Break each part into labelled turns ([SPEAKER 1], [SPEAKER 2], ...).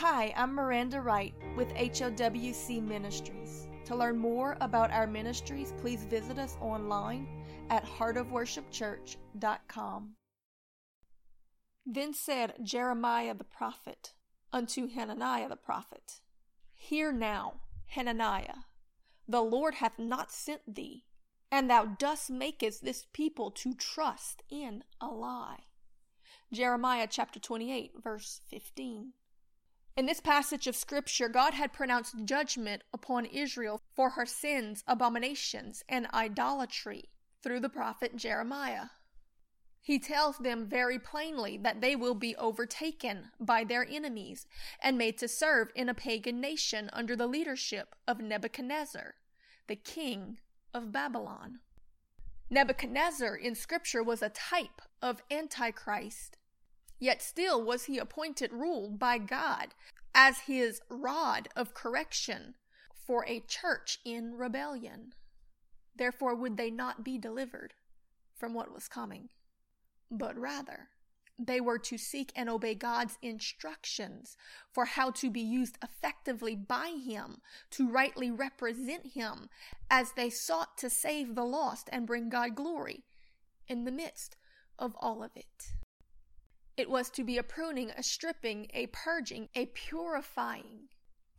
[SPEAKER 1] Hi, I'm Miranda Wright with HOWC Ministries. To learn more about our ministries, please visit us online at heartofworshipchurch.com. Then said Jeremiah the prophet unto Hananiah the prophet, Hear now, Hananiah, the Lord hath not sent thee, and thou dost makest this people to trust in a lie. Jeremiah chapter 28, verse 15. In this passage of Scripture, God had pronounced judgment upon Israel for her sins, abominations, and idolatry through the prophet Jeremiah. He tells them very plainly that they will be overtaken by their enemies and made to serve in a pagan nation under the leadership of Nebuchadnezzar, the king of Babylon. Nebuchadnezzar in Scripture was a type of Antichrist, yet still was he appointed rule by God as his rod of correction for a church in rebellion. Therefore, would they not be delivered from what was coming, but rather they were to seek and obey God's instructions for how to be used effectively by Him to rightly represent Him as they sought to save the lost and bring God glory in the midst of all of it. It was to be a pruning, a stripping, a purging, a purifying,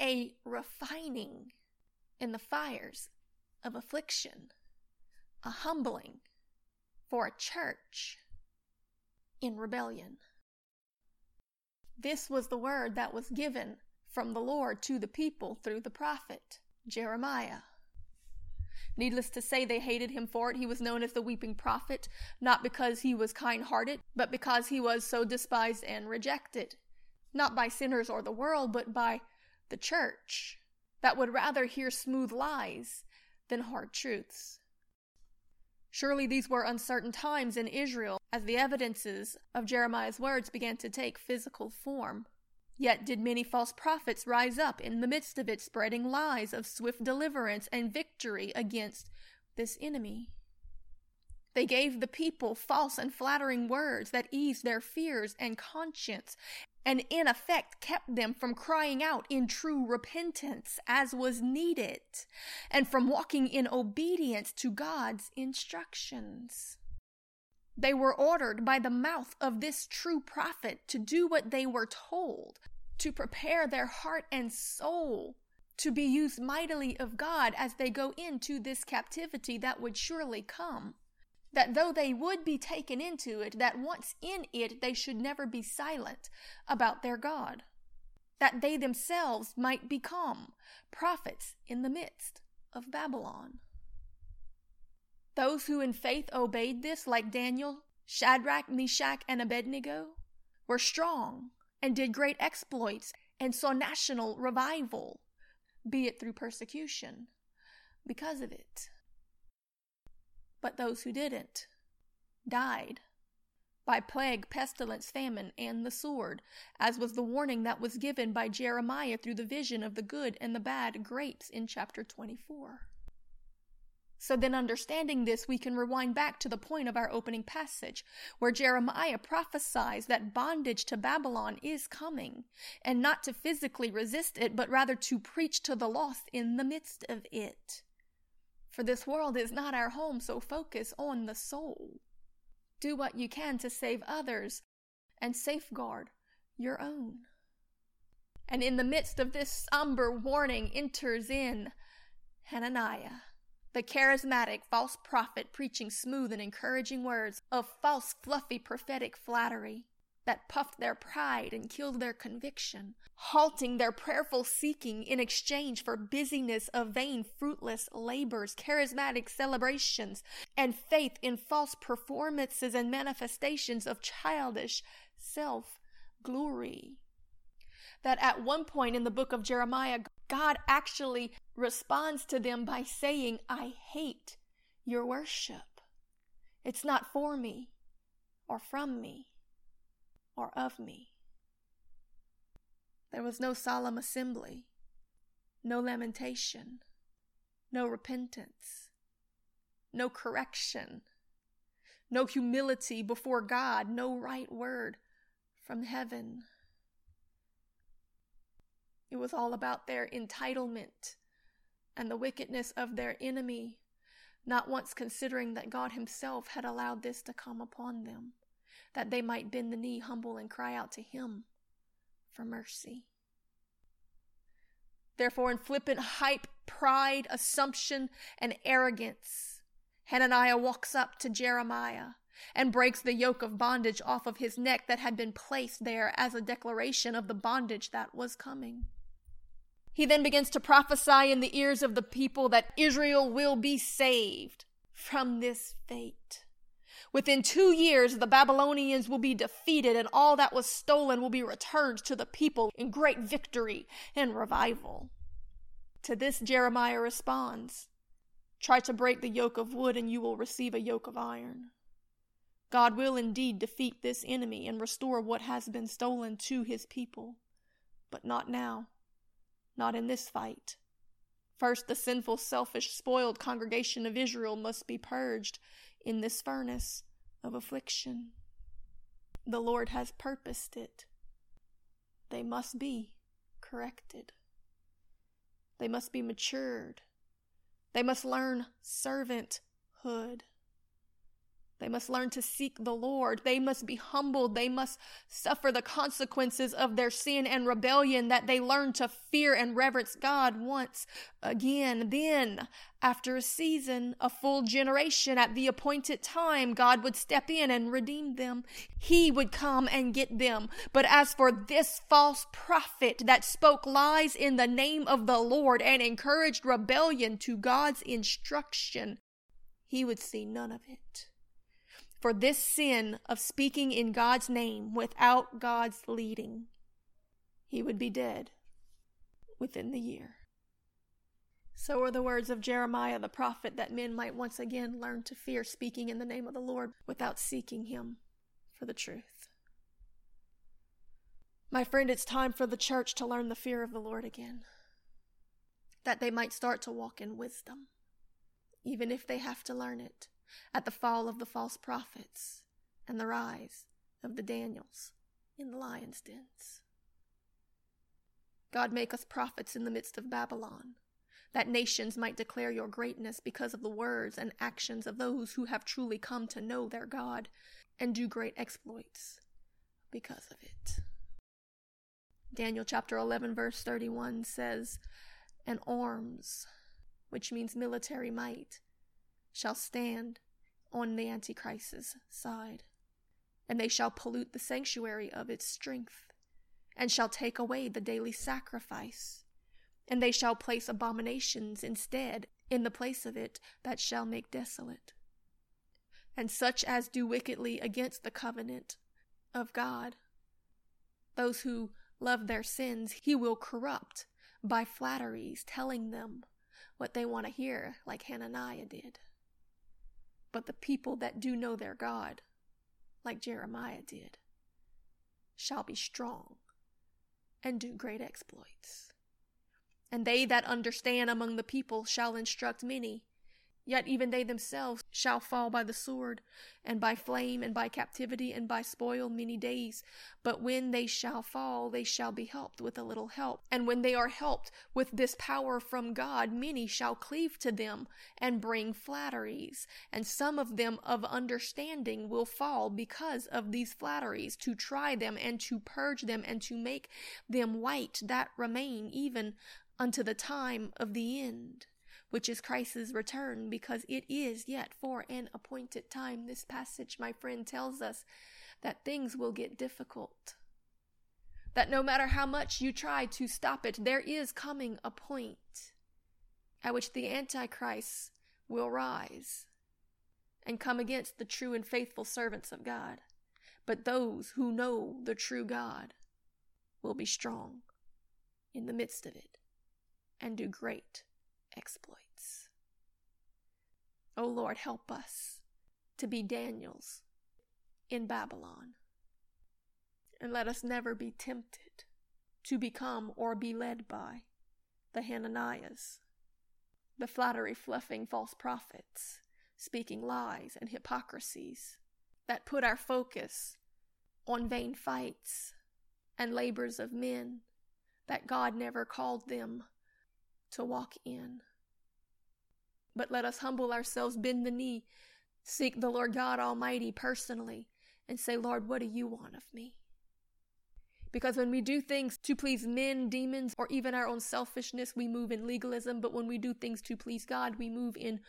[SPEAKER 1] a refining in the fires of affliction, a humbling for a church in rebellion. This was the word that was given from the Lord to the people through the prophet Jeremiah. Needless to say, they hated him for it. He was known as the weeping prophet, not because he was kind hearted, but because he was so despised and rejected. Not by sinners or the world, but by the church, that would rather hear smooth lies than hard truths. Surely these were uncertain times in Israel as the evidences of Jeremiah's words began to take physical form. Yet did many false prophets rise up in the midst of it, spreading lies of swift deliverance and victory against this enemy. They gave the people false and flattering words that eased their fears and conscience, and in effect kept them from crying out in true repentance as was needed, and from walking in obedience to God's instructions. They were ordered by the mouth of this true prophet to do what they were told, to prepare their heart and soul to be used mightily of God as they go into this captivity that would surely come. That though they would be taken into it, that once in it they should never be silent about their God. That they themselves might become prophets in the midst of Babylon. Those who in faith obeyed this, like Daniel, Shadrach, Meshach, and Abednego, were strong and did great exploits and saw national revival, be it through persecution, because of it. But those who didn't died by plague, pestilence, famine, and the sword, as was the warning that was given by Jeremiah through the vision of the good and the bad grapes in chapter 24. So then, understanding this, we can rewind back to the point of our opening passage, where Jeremiah prophesies that bondage to Babylon is coming, and not to physically resist it, but rather to preach to the lost in the midst of it. For this world is not our home, so focus on the soul. Do what you can to save others and safeguard your own. And in the midst of this somber warning enters in Hananiah the charismatic false prophet preaching smooth and encouraging words of false, fluffy, prophetic flattery that puffed their pride and killed their conviction, halting their prayerful seeking in exchange for busyness of vain, fruitless labors, charismatic celebrations, and faith in false performances and manifestations of childish self glory that at one point in the book of Jeremiah, God actually responds to them by saying, I hate your worship. It's not for me, or from me, or of me. There was no solemn assembly, no lamentation, no repentance, no correction, no humility before God, no right word from heaven. It was all about their entitlement and the wickedness of their enemy, not once considering that God Himself had allowed this to come upon them, that they might bend the knee, humble, and cry out to Him for mercy. Therefore, in flippant hype, pride, assumption, and arrogance, Hananiah walks up to Jeremiah and breaks the yoke of bondage off of his neck that had been placed there as a declaration of the bondage that was coming. He then begins to prophesy in the ears of the people that Israel will be saved from this fate. Within two years, the Babylonians will be defeated, and all that was stolen will be returned to the people in great victory and revival. To this, Jeremiah responds Try to break the yoke of wood, and you will receive a yoke of iron. God will indeed defeat this enemy and restore what has been stolen to his people, but not now, not in this fight. First, the sinful, selfish, spoiled congregation of Israel must be purged in this furnace of affliction. The Lord has purposed it. They must be corrected. They must be matured. They must learn servanthood. They must learn to seek the Lord. They must be humbled. They must suffer the consequences of their sin and rebellion that they learn to fear and reverence God once again. Then, after a season, a full generation at the appointed time, God would step in and redeem them. He would come and get them. But as for this false prophet that spoke lies in the name of the Lord and encouraged rebellion to God's instruction, he would see none of it for this sin of speaking in God's name without God's leading, he would be dead within the year. So are the words of Jeremiah the prophet that men might once again learn to fear speaking in the name of the Lord without seeking him for the truth. My friend, it's time for the church to learn the fear of the Lord again, that they might start to walk in wisdom, even if they have to learn it at the fall of the false prophets and the rise of the Daniels in the lions' dens. God, make us prophets in the midst of Babylon, that nations might declare your greatness because of the words and actions of those who have truly come to know their God and do great exploits because of it. Daniel chapter 11, verse 31 says, And arms, which means military might, shall stand on the Antichrist's side, and they shall pollute the sanctuary of its strength, and shall take away the daily sacrifice, and they shall place abominations instead in the place of it that shall make desolate. And such as do wickedly against the covenant of God, those who love their sins, he will corrupt by flatteries, telling them what they want to hear, like Hananiah did. But the people that do know their God, like Jeremiah did, shall be strong and do great exploits. And they that understand among the people shall instruct many. Yet even they themselves shall fall by the sword, and by flame, and by captivity, and by spoil many days. But when they shall fall, they shall be helped with a little help. And when they are helped with this power from God, many shall cleave to them and bring flatteries. And some of them of understanding will fall because of these flatteries, to try them, and to purge them, and to make them white that remain even unto the time of the end which is Christ's return, because it is yet for an appointed time. This passage, my friend, tells us that things will get difficult. That no matter how much you try to stop it, there is coming a point at which the Antichrist will rise and come against the true and faithful servants of God. But those who know the true God will be strong in the midst of it and do great exploits. O oh Lord, help us to be Daniels in Babylon. And let us never be tempted to become or be led by the Hananiahs, the flattery fluffing false prophets, speaking lies and hypocrisies that put our focus on vain fights and labors of men that God never called them to walk in. But let us humble ourselves, bend the knee, seek the Lord God Almighty personally, and say, Lord, what do you want of me? Because when we do things to please men, demons, or even our own selfishness, we move in legalism. But when we do things to please God, we move in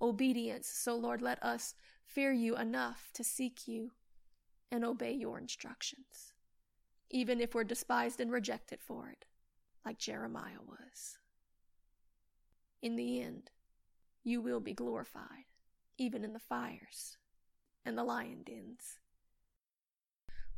[SPEAKER 1] obedience. So, Lord, let us fear you enough to seek you and obey your instructions, even if we're despised and rejected for it, like Jeremiah was. In the end, you will be glorified, even in the fires and the lion dens.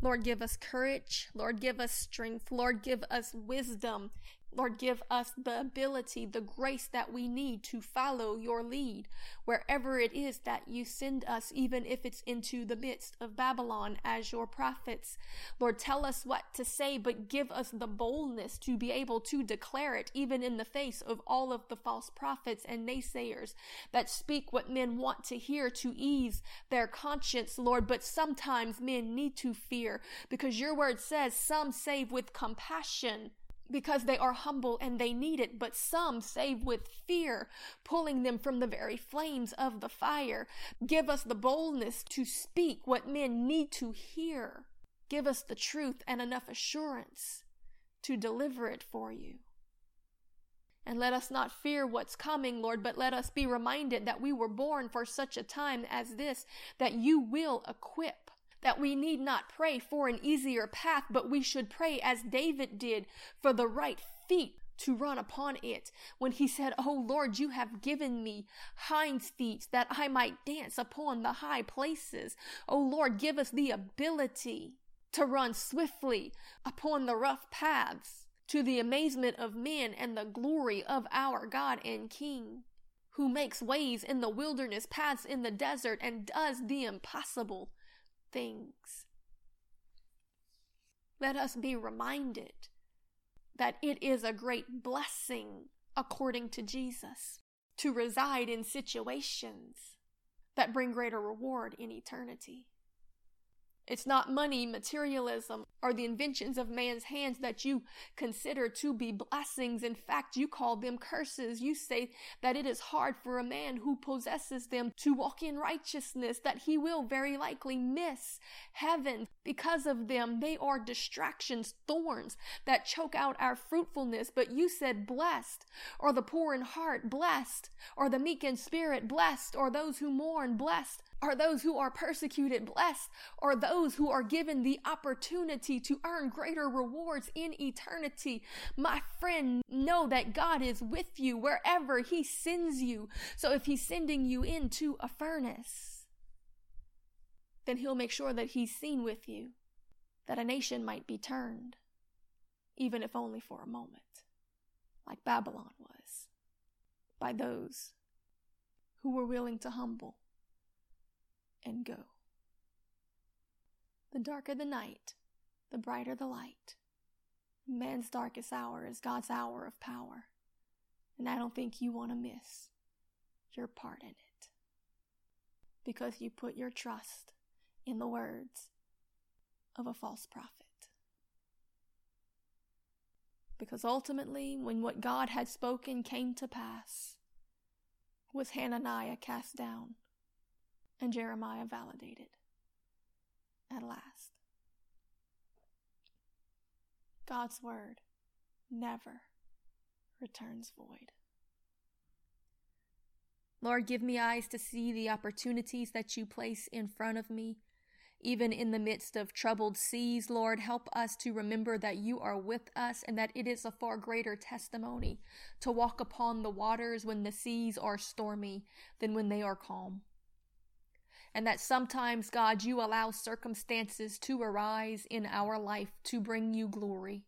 [SPEAKER 1] Lord, give us courage. Lord, give us strength. Lord, give us wisdom. Lord, give us the ability, the grace that we need to follow your lead wherever it is that you send us, even if it's into the midst of Babylon as your prophets. Lord, tell us what to say, but give us the boldness to be able to declare it, even in the face of all of the false prophets and naysayers that speak what men want to hear to ease their conscience, Lord. But sometimes men need to fear because your word says some save with compassion because they are humble and they need it, but some save with fear, pulling them from the very flames of the fire. Give us the boldness to speak what men need to hear. Give us the truth and enough assurance to deliver it for you. And let us not fear what's coming, Lord, but let us be reminded that we were born for such a time as this, that you will equip that we need not pray for an easier path, but we should pray as David did for the right feet to run upon it when he said, Oh Lord, you have given me hinds feet that I might dance upon the high places. Oh Lord, give us the ability to run swiftly upon the rough paths to the amazement of men and the glory of our God and King who makes ways in the wilderness, paths in the desert, and does the impossible things. Let us be reminded that it is a great blessing, according to Jesus, to reside in situations that bring greater reward in eternity. It's not money, materialism, or the inventions of man's hands that you consider to be blessings. In fact, you call them curses. You say that it is hard for a man who possesses them to walk in righteousness, that he will very likely miss heaven because of them. They are distractions, thorns that choke out our fruitfulness. But you said blessed, or the poor in heart, blessed, or the meek in spirit, blessed, or those who mourn, blessed, are those who are persecuted blessed, or those who are given the opportunity to earn greater rewards in eternity. My friend, know that God is with you wherever He sends you. So if He's sending you into a furnace, then He'll make sure that He's seen with you, that a nation might be turned, even if only for a moment, like Babylon was, by those who were willing to humble and go. The darker the night, the brighter the light. Man's darkest hour is God's hour of power, and I don't think you want to miss your part in it. Because you put your trust in the words of a false prophet. Because ultimately, when what God had spoken came to pass, was Hananiah cast down and Jeremiah validated at last. God's word never returns void. Lord, give me eyes to see the opportunities that you place in front of me. Even in the midst of troubled seas, Lord, help us to remember that you are with us and that it is a far greater testimony to walk upon the waters when the seas are stormy than when they are calm and that sometimes, God, you allow circumstances to arise in our life to bring you glory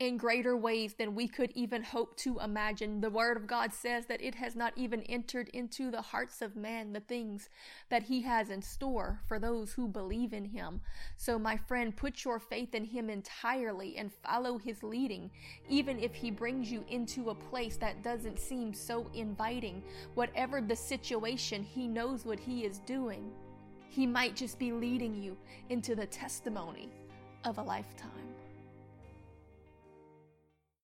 [SPEAKER 1] in greater ways than we could even hope to imagine. The Word of God says that it has not even entered into the hearts of man the things that He has in store for those who believe in Him. So, my friend, put your faith in Him entirely and follow His leading, even if He brings you into a place that doesn't seem so inviting. Whatever the situation, He knows what He is doing. He might just be leading you into the testimony of a lifetime.